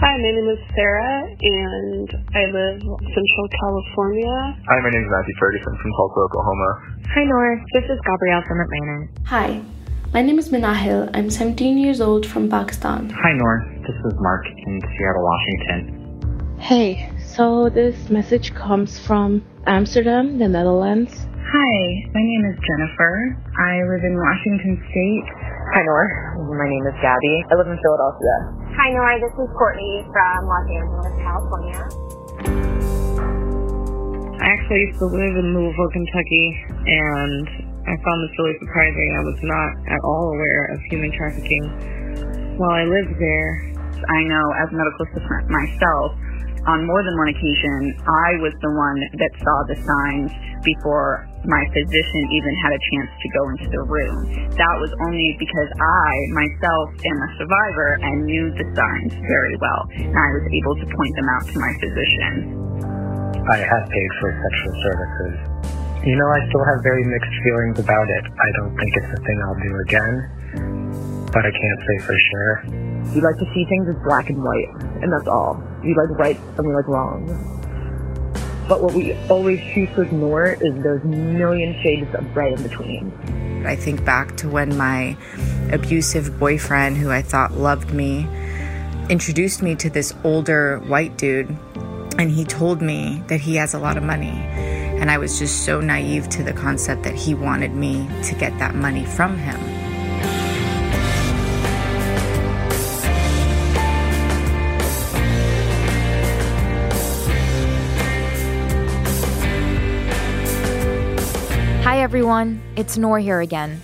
Hi, my name is Sarah, and I live in Central California. Hi, my name is Matthew Ferguson from Tulsa, Oklahoma. Hi, Noor. This is Gabrielle from Atlanta. Hi, my name is Minahil. I'm 17 years old from Pakistan. Hi, Noor. This is Mark in Seattle, Washington. Hey, so this message comes from Amsterdam, the Netherlands. Hi, my name is Jennifer. I live in Washington State. Hi, Noor. My name is Gabby. I live in Philadelphia. Hi, Noor. This is Courtney from Los Angeles, California. I actually used to live in Louisville, Kentucky, and I found this really surprising. I was not at all aware of human trafficking while I lived there. I know as a medical assistant myself, on more than one occasion, I was the one that saw the signs before my physician even had a chance to go into the room. That was only because I myself am a survivor and knew the signs very well, and I was able to point them out to my physician. I have paid for sexual services. You know, I still have very mixed feelings about it. I don't think it's a thing I'll do again, but I can't say for sure. We like to see things as black and white, and that's all. We like right we like wrong. But what we always choose to ignore is those million shades of right in between. I think back to when my abusive boyfriend, who I thought loved me, introduced me to this older white dude, and he told me that he has a lot of money. And I was just so naive to the concept that he wanted me to get that money from him. Everyone, it's Noor here again.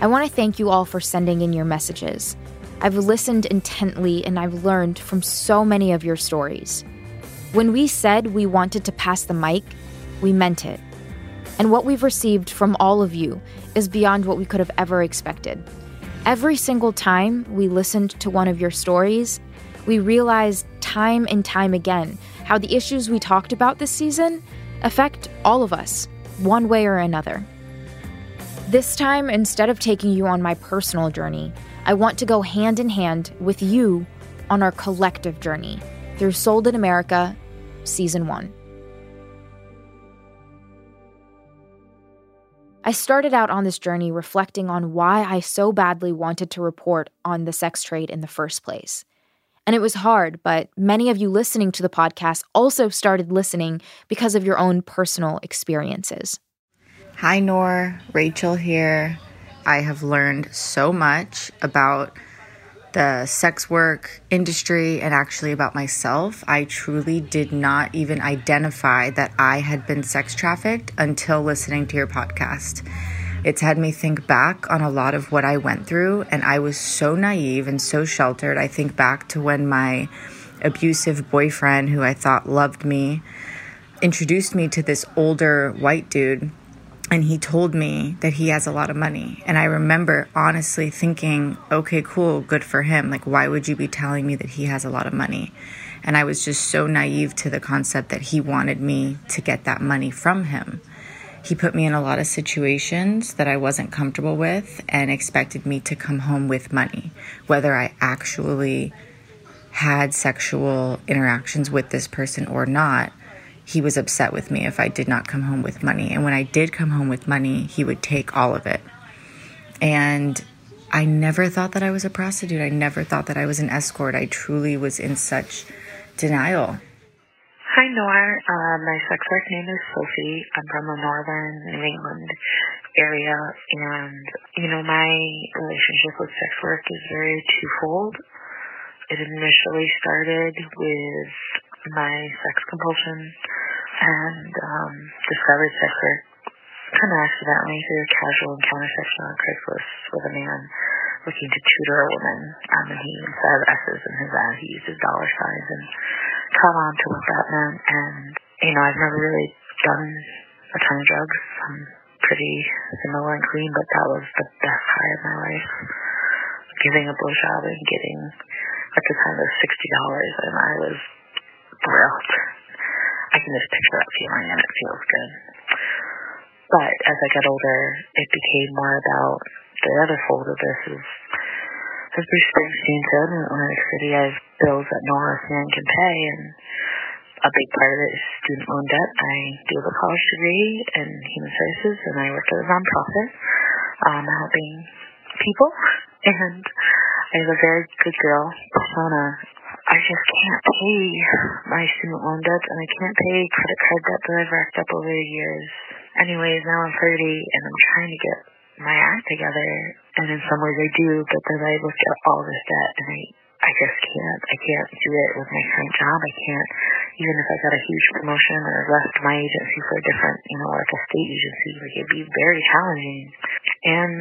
I want to thank you all for sending in your messages. I've listened intently and I've learned from so many of your stories. When we said we wanted to pass the mic, we meant it. And what we've received from all of you is beyond what we could have ever expected. Every single time we listened to one of your stories, we realized time and time again how the issues we talked about this season affect all of us, one way or another. This time, instead of taking you on my personal journey, I want to go hand in hand with you on our collective journey through Sold in America, Season 1. I started out on this journey reflecting on why I so badly wanted to report on the sex trade in the first place. And it was hard, but many of you listening to the podcast also started listening because of your own personal experiences. Hi, Noor. Rachel here. I have learned so much about the sex work industry and actually about myself. I truly did not even identify that I had been sex trafficked until listening to your podcast. It's had me think back on a lot of what I went through, and I was so naive and so sheltered. I think back to when my abusive boyfriend, who I thought loved me, introduced me to this older white dude and he told me that he has a lot of money. And I remember honestly thinking, okay, cool, good for him. Like, why would you be telling me that he has a lot of money? And I was just so naive to the concept that he wanted me to get that money from him. He put me in a lot of situations that I wasn't comfortable with and expected me to come home with money, whether I actually had sexual interactions with this person or not he was upset with me if I did not come home with money. And when I did come home with money, he would take all of it. And I never thought that I was a prostitute. I never thought that I was an escort. I truly was in such denial. Hi, Noor. Uh, my sex work name is Sophie. I'm from the northern New England area. And, you know, my relationship with sex work is very twofold. It initially started with my sex compulsion and um, discovered sex work kind of accidentally through a casual encounter section on Craigslist with a man looking to tutor a woman. Um, and he, instead of S's in his ad, he used his dollar signs and caught on to what that meant. And, you know, I've never really done a ton of drugs. I'm pretty vanilla and clean, but that was the best high of my life. Giving a blowjob and getting, at the time, was $60, and I was thrilled. I can just picture that feeling and it feels good. But as I got older, it became more about the other fold of this is as Bruce Springsteen said in Atlantic City, I have bills that no honest man can pay, and a big part of it is student loan debt. I do have a college degree in human services, and I work at a nonprofit um, helping people. And I have a very good girl persona. I just can't pay my student loan debt, and I can't pay credit card debt that I've racked up over the years. Anyways, now I'm 30, and I'm trying to get my act together, and in some ways I do, but then I look at all this debt, and I I just can't. I can't do it with my current job. I can't, even if I got a huge promotion or left my agency for a different, you know, like a state agency, like it'd be very challenging. And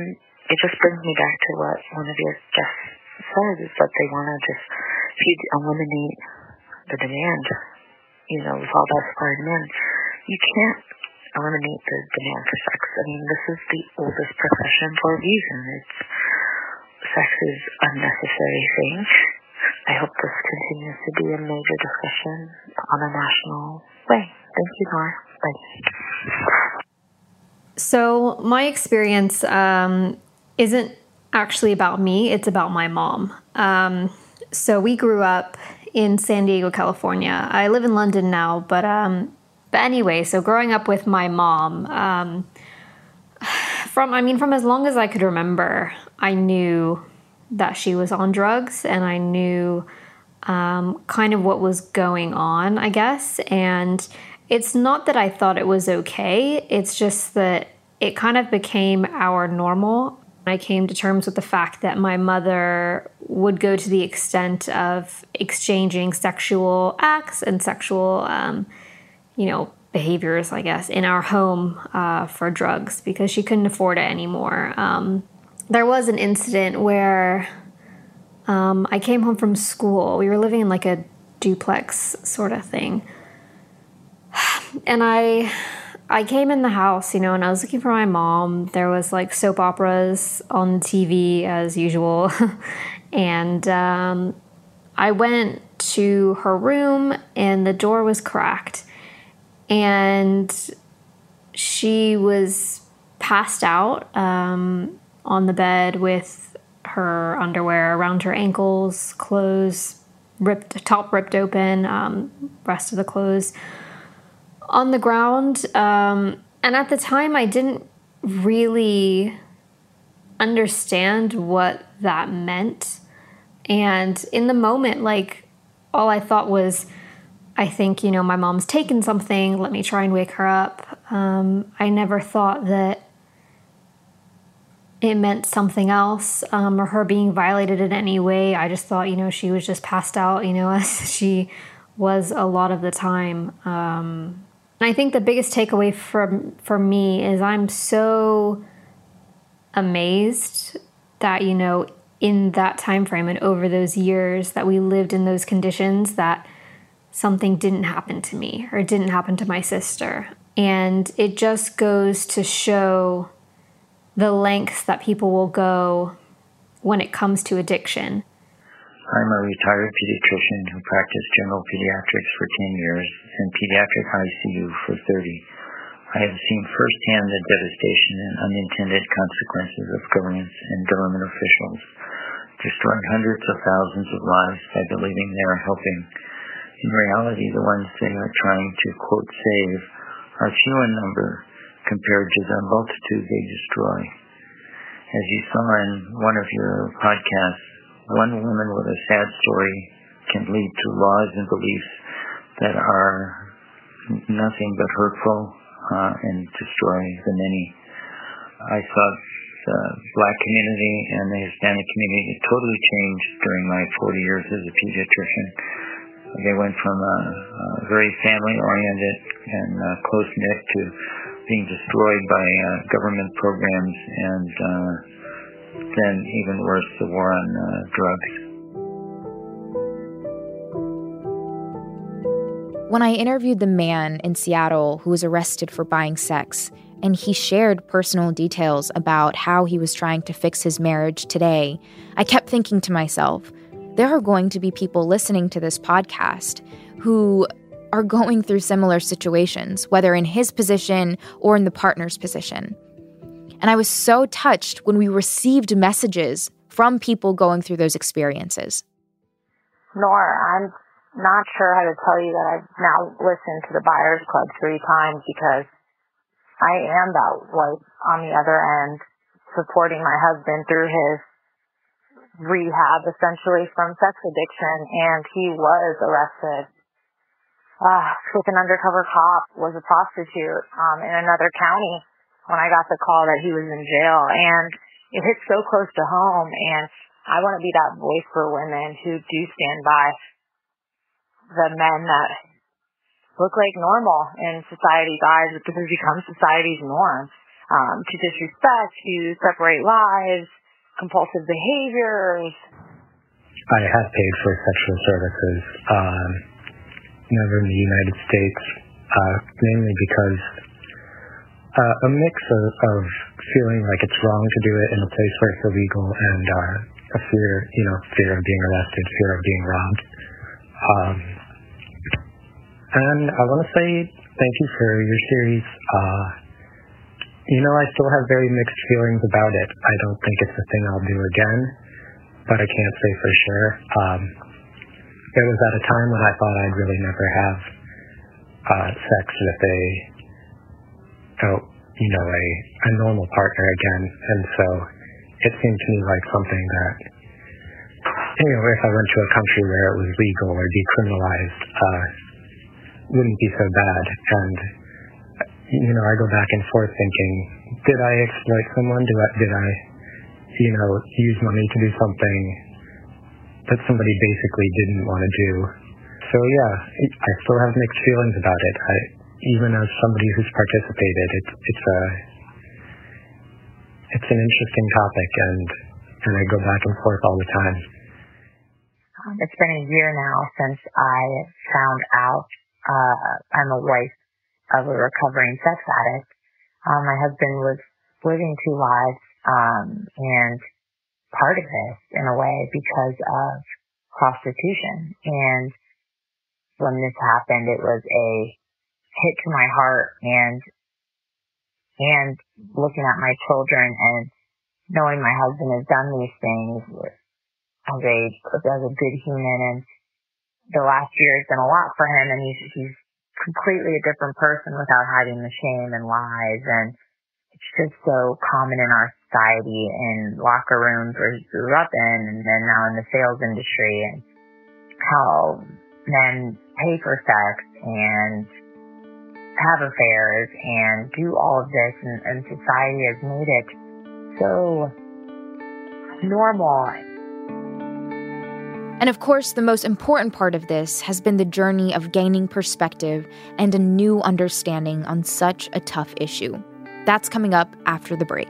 it just brings me back to what one of your guests said, is that they want to just, if you eliminate the demand, you know, with all that supply and demand, you can't eliminate the demand for sex. I mean, this is the oldest profession for a reason. It's sex is a necessary thing. I hope this continues to be a major discussion on a national way. Thank you, Nora. Bye. So, my experience um, isn't actually about me, it's about my mom. Um, so, we grew up in San Diego, California. I live in London now, but um, but anyway, so growing up with my mom, um, from I mean, from as long as I could remember, I knew that she was on drugs and I knew um, kind of what was going on, I guess. And it's not that I thought it was okay, it's just that it kind of became our normal. I came to terms with the fact that my mother would go to the extent of exchanging sexual acts and sexual, um, you know, behaviors, I guess, in our home uh, for drugs because she couldn't afford it anymore. Um, there was an incident where um, I came home from school. We were living in like a duplex sort of thing. And I I came in the house, you know, and I was looking for my mom. There was like soap operas on TV as usual. and um, I went to her room and the door was cracked. And she was passed out um, on the bed with her underwear around her ankles, clothes ripped, top ripped open, um, rest of the clothes on the ground. Um, and at the time, I didn't really understand what that meant. And in the moment, like, all I thought was, I think, you know, my mom's taken something, let me try and wake her up. Um, I never thought that it meant something else um, or her being violated in any way. I just thought, you know, she was just passed out, you know, as she was a lot of the time. Um, and I think the biggest takeaway from for me is I'm so amazed that you know in that time frame and over those years that we lived in those conditions that something didn't happen to me or didn't happen to my sister. And it just goes to show the lengths that people will go when it comes to addiction. I'm a retired pediatrician who practiced general pediatrics for 10 years and pediatric ICU for 30. I have seen firsthand the devastation and unintended consequences of governments and government officials destroying hundreds of thousands of lives by believing they are helping. In reality, the ones they are trying to, quote, save are few in number compared to the multitude they destroy. As you saw in one of your podcasts, one woman with a sad story can lead to laws and beliefs that are nothing but hurtful uh, and destroy the many. I saw the black community and the Hispanic community totally changed during my 40 years as a pediatrician. They went from a, a very family oriented and uh, close knit to being destroyed by uh, government programs and uh, then even worse, the war on uh, drugs. When I interviewed the man in Seattle who was arrested for buying sex, and he shared personal details about how he was trying to fix his marriage today, I kept thinking to myself, there are going to be people listening to this podcast who are going through similar situations, whether in his position or in the partner's position. And I was so touched when we received messages from people going through those experiences. Noor, I'm not sure how to tell you that I've now listened to the Buyers Club three times because I am that wife on the other end, supporting my husband through his rehab essentially from sex addiction and he was arrested. Uh, with an undercover cop was a prostitute um, in another county when I got the call that he was in jail and it hit so close to home and I want to be that voice for women who do stand by the men that look like normal in society guys because it becomes society's norm um, to disrespect, to separate lives, compulsive behaviors. I have paid for sexual services, um, never in the United States, uh, mainly because uh, a mix of, of feeling like it's wrong to do it in a place where it's illegal and uh, a fear, you know, fear of being arrested, fear of being robbed. Um, and I want to say thank you for your series. Uh, you know, I still have very mixed feelings about it. I don't think it's a thing I'll do again, but I can't say for sure. Um, it was at a time when I thought I'd really never have uh, sex with a, oh, you know, a, a normal partner again, and so it seemed to me like something that, you know, if I went to a country where it was legal or decriminalized, uh, wouldn't be so bad. And you know, I go back and forth thinking, did I exploit someone? Do I, did I, you know, use money to do something that somebody basically didn't want to do? So yeah, I still have mixed feelings about it. I, even as somebody who's participated, it's it's a it's an interesting topic, and and I go back and forth all the time. It's been a year now since I found out uh, I'm a wife of a recovering sex addict. Um, my husband was living two lives, um, and part of this in a way because of prostitution. And when this happened, it was a hit to my heart and, and looking at my children and knowing my husband has done these things as a, as a good human and the last year has been a lot for him and he's, he's completely a different person without hiding the shame and lies. And it's just so common in our society in locker rooms where he grew up in and then now in the sales industry and how men pay for sex and have affairs and do all of this and, and society has made it so normal and of course, the most important part of this has been the journey of gaining perspective and a new understanding on such a tough issue. That's coming up after the break.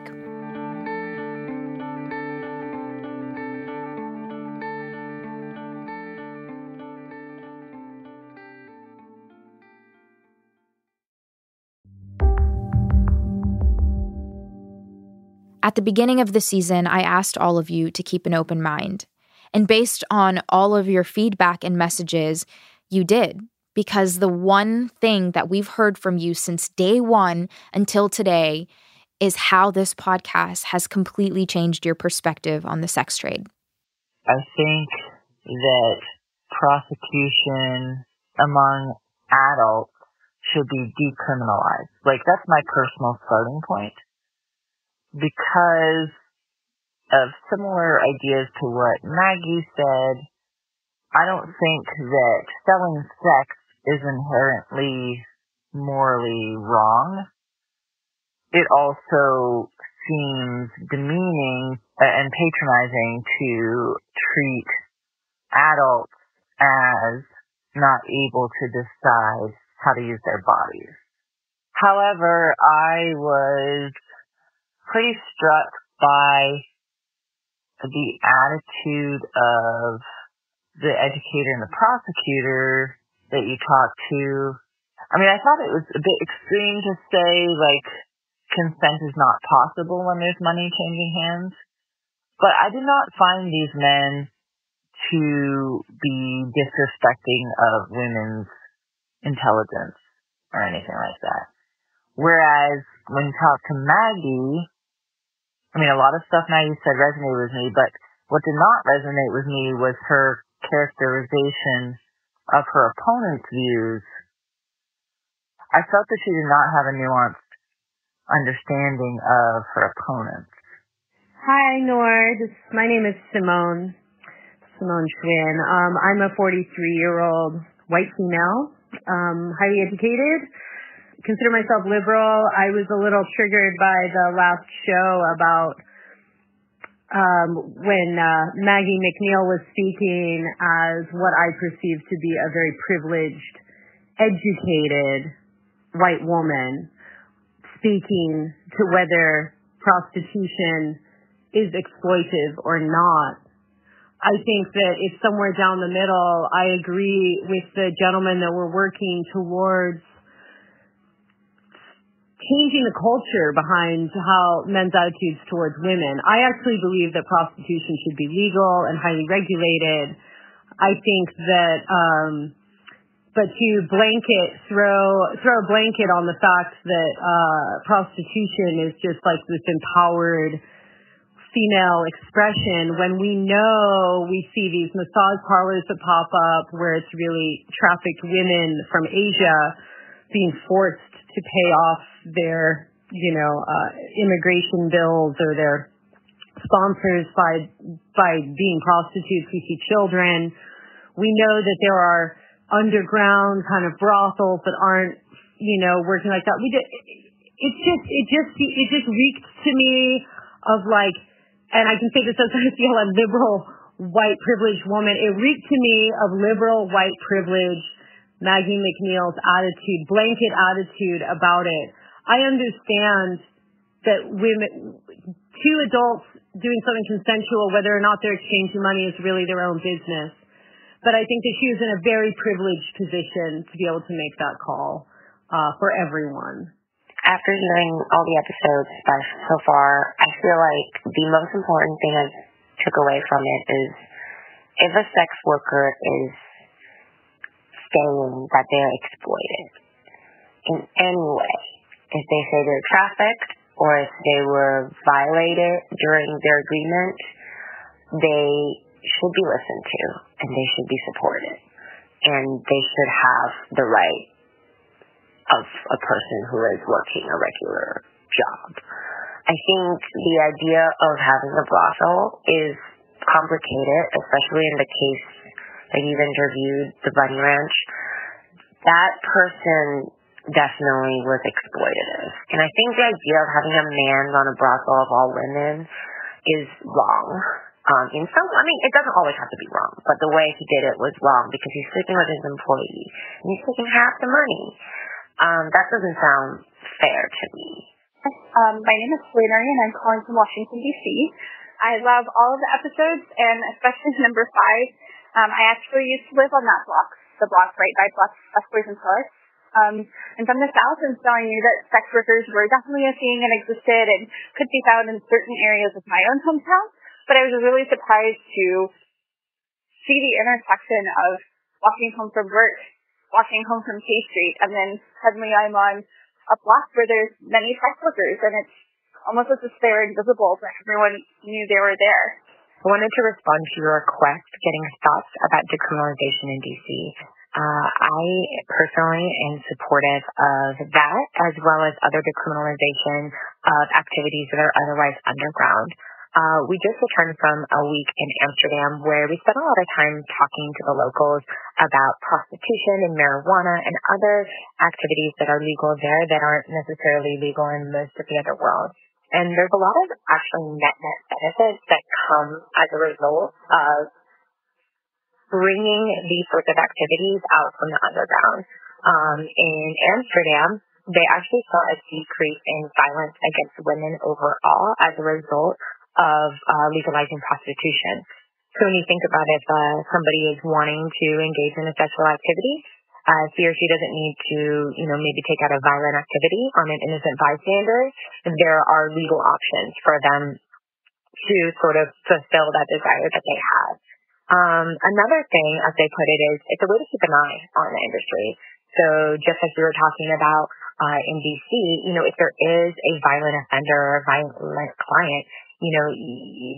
At the beginning of the season, I asked all of you to keep an open mind. And based on all of your feedback and messages, you did. Because the one thing that we've heard from you since day one until today is how this podcast has completely changed your perspective on the sex trade. I think that prostitution among adults should be decriminalized. Like, that's my personal starting point. Because of similar ideas to what Maggie said. I don't think that selling sex is inherently morally wrong. It also seems demeaning uh, and patronizing to treat adults as not able to decide how to use their bodies. However, I was pretty struck by the attitude of the educator and the prosecutor that you talked to. I mean, I thought it was a bit extreme to say like consent is not possible when there's money changing hands. But I did not find these men to be disrespecting of women's intelligence or anything like that. Whereas when you talk to Maggie, I mean, a lot of stuff now you said resonated with me, but What did not resonate with me was her characterization of her opponent's views. I felt that she did not have a nuanced understanding of her opponents. Hi. This, my name is Simone. Simone Schwinn. Um, I'm a 43 year old white female, um, highly educated. Consider myself liberal. I was a little triggered by the last show about um, when uh, Maggie McNeill was speaking as what I perceive to be a very privileged, educated white woman speaking to whether prostitution is exploitive or not. I think that it's somewhere down the middle. I agree with the gentleman that we're working towards changing the culture behind how men's attitudes towards women. I actually believe that prostitution should be legal and highly regulated. I think that, um, but to blanket, throw, throw a blanket on the fact that, uh, prostitution is just like this empowered, female expression when we know we see these massage parlors that pop up where it's really trafficked women from Asia being forced to pay off their, you know, uh, immigration bills or their sponsors by by being prostitutes. We see children. We know that there are underground kind of brothels that aren't, you know, working like that. We did. It's just, it just, it just reeked to me of like and I can say this as I feel a liberal white privileged woman, it reeked to me of liberal white privilege, Maggie McNeill's attitude, blanket attitude about it. I understand that women, two adults doing something consensual, whether or not they're exchanging money is really their own business. But I think that she was in a very privileged position to be able to make that call uh, for everyone after hearing all the episodes so far, I feel like the most important thing I took away from it is if a sex worker is saying that they're exploited in any way, if they say they're trafficked or if they were violated during their agreement, they should be listened to and they should be supported and they should have the right of a person who is working a regular job. I think the idea of having a brothel is complicated, especially in the case that you've interviewed, the Bunny Ranch. That person definitely was exploitative. And I think the idea of having a man on a brothel of all women is wrong. Um, in some, I mean, it doesn't always have to be wrong, but the way he did it was wrong because he's sleeping with his employee and he's taking half the money. Um, that doesn't sound fair to me. Um, my name is Flannery, and I'm calling from Washington, D.C. I love all of the episodes, and especially number five. Um, I actually used to live on that block, the block right by Block Busboys and Tourists. Um, and from the South, and so I knew that sex workers were definitely a thing and existed and could be found in certain areas of my own hometown. But I was really surprised to see the intersection of walking home from work walking home from K Street, and then suddenly I'm on a block where there's many sex workers, and it's almost as if they're invisible, but everyone knew they were there. I wanted to respond to your request, getting thoughts about decriminalization in DC. Uh, I personally am supportive of that, as well as other decriminalization of activities that are otherwise underground. Uh, we just returned from a week in Amsterdam where we spent a lot of time talking to the locals about prostitution and marijuana and other activities that are legal there that aren't necessarily legal in most of the other world. And there's a lot of actually net net benefits that come as a result of bringing these sorts of activities out from the underground. Um, in Amsterdam, they actually saw a decrease in violence against women overall as a result of uh, legalizing prostitution. So when you think about if uh, somebody is wanting to engage in a sexual activity, uh, he or she doesn't need to, you know, maybe take out a violent activity on an innocent bystander. There are legal options for them to sort of fulfill that desire that they have. Um, another thing, as they put it, is it's a way to keep an eye on the industry. So just as we were talking about uh, in DC, you know, if there is a violent offender or a violent client, you know,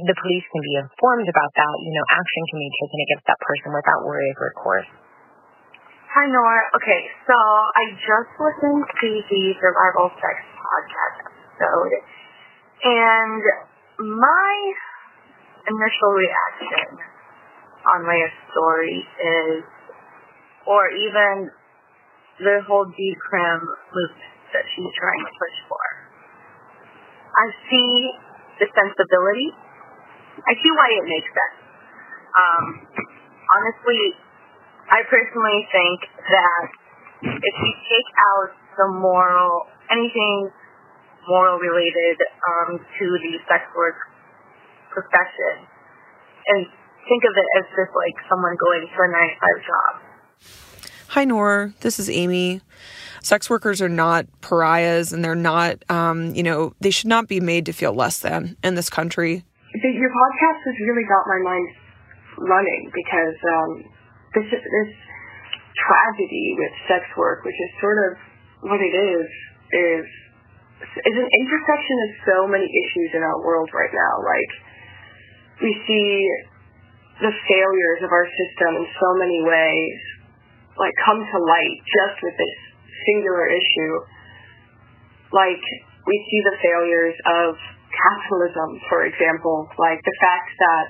the police can be informed about that, you know, action can be taken against that person without worry of recourse. Hi, Nora. Okay, so I just listened to the Survival Sex podcast episode, and my initial reaction on Leah's story is, or even the whole decrim movement that she's trying to push for. I see the sensibility. I see why it makes sense. Um, honestly, I personally think that if you take out the moral, anything moral related um, to the sex work profession, and think of it as just like someone going to a nine to five job. Hi, Nora. This is Amy sex workers are not pariahs and they're not, um, you know, they should not be made to feel less than in this country. Your podcast has really got my mind running because um, this this tragedy with sex work, which is sort of what it is, is is an intersection of so many issues in our world right now. Like we see the failures of our system in so many ways, like come to light just with this singular issue, like we see the failures of capitalism, for example, like the fact that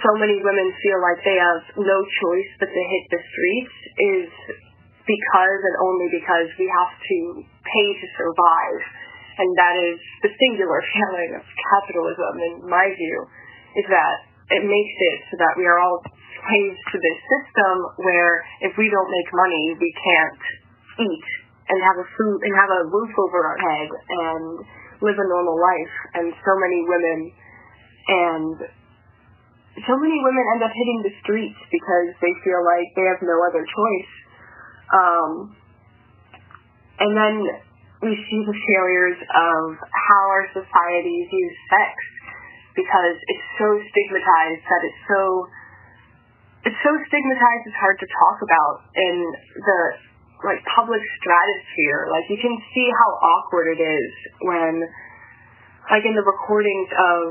so many women feel like they have no choice but to hit the streets is because and only because we have to pay to survive. And that is the singular failing of capitalism, in my view, is that it makes it so that we are all slaves to this system where if we don't make money, we can't eat and have a food and have a roof over our head and live a normal life. And so many women and so many women end up hitting the streets because they feel like they have no other choice. Um, and then we see the failures of how our societies use sex because it's so stigmatized that it's so it's so stigmatized it's hard to talk about in the like public stratosphere. Like you can see how awkward it is when, like in the recordings of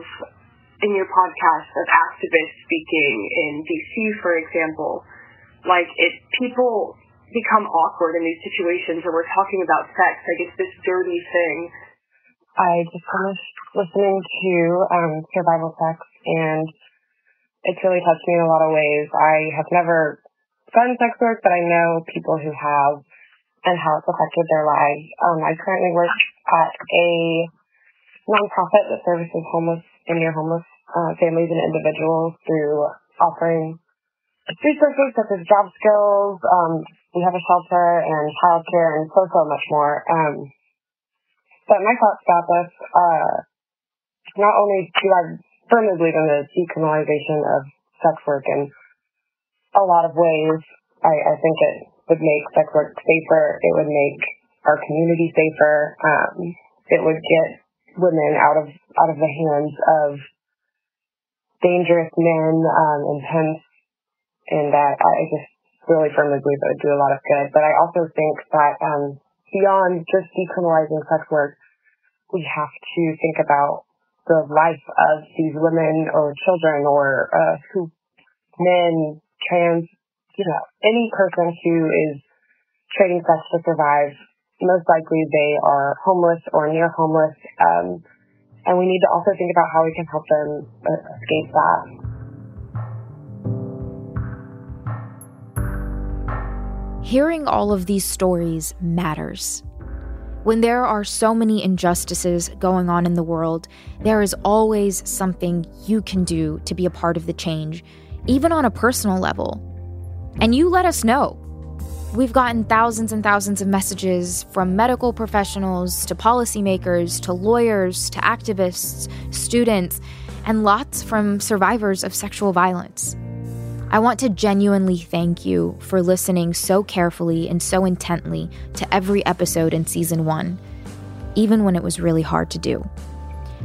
in your podcast of activists speaking in DC, for example, like it people become awkward in these situations where we're talking about sex, like it's this dirty thing. I just finished listening to um, Survival Sex, and it's really touched me in a lot of ways. I have never done sex work, but I know people who have and how it's affected their lives. Um, I currently work at a nonprofit that services homeless and near homeless uh, families and individuals through offering resources such as job skills. Um, we have a shelter and childcare and so, so much more. Um, but my thoughts about this, uh, not only do I firmly believe in the decriminalization of sex work in a lot of ways, I, I think it would make sex work safer. It would make our community safer. Um, it would get women out of out of the hands of dangerous men um, and pimps, and that I just really firmly believe it would do a lot of good. But I also think that um, beyond just decriminalizing sex work, we have to think about the life of these women or children or uh, who men, trans you know, any person who is trading sex to survive, most likely they are homeless or near homeless. Um, and we need to also think about how we can help them escape that. Hearing all of these stories matters. When there are so many injustices going on in the world, there is always something you can do to be a part of the change, even on a personal level. And you let us know. We've gotten thousands and thousands of messages from medical professionals to policymakers to lawyers to activists, students, and lots from survivors of sexual violence. I want to genuinely thank you for listening so carefully and so intently to every episode in season one, even when it was really hard to do.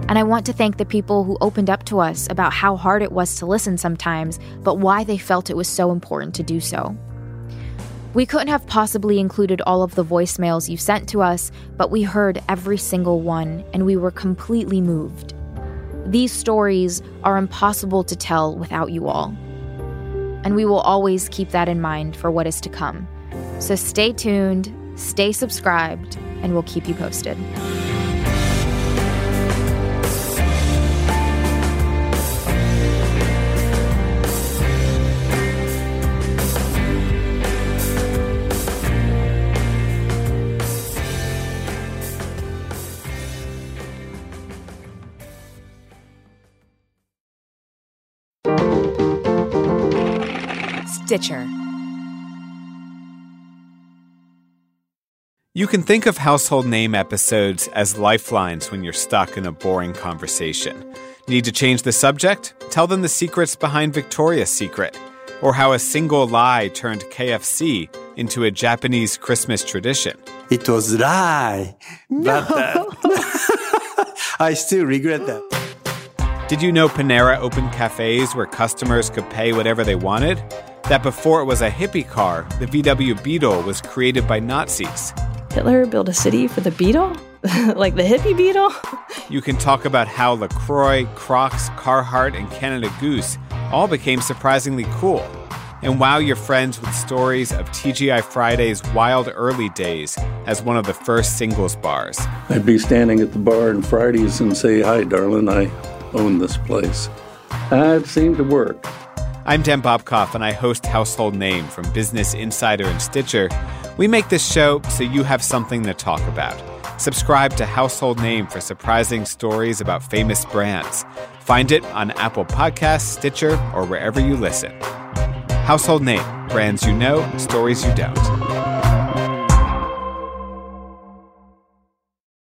And I want to thank the people who opened up to us about how hard it was to listen sometimes, but why they felt it was so important to do so. We couldn't have possibly included all of the voicemails you sent to us, but we heard every single one and we were completely moved. These stories are impossible to tell without you all. And we will always keep that in mind for what is to come. So stay tuned, stay subscribed, and we'll keep you posted. Stitcher. You can think of household name episodes as lifelines when you're stuck in a boring conversation. Need to change the subject? Tell them the secrets behind Victoria's Secret, or how a single lie turned KFC into a Japanese Christmas tradition. It was lie, but uh, I still regret that. Did you know Panera opened cafes where customers could pay whatever they wanted? That before it was a hippie car, the VW Beetle was created by Nazis. Hitler built a city for the Beetle? like the hippie Beetle? You can talk about how LaCroix, Crocs, Carhartt, and Canada Goose all became surprisingly cool. And wow your friends with stories of TGI Friday's wild early days as one of the first singles bars. I'd be standing at the bar on Fridays and say, Hi, darling, I own this place. That seemed to work. I'm Dan Bobkoff, and I host Household Name from Business Insider and Stitcher. We make this show so you have something to talk about. Subscribe to Household Name for surprising stories about famous brands. Find it on Apple Podcasts, Stitcher, or wherever you listen. Household Name Brands you know, stories you don't.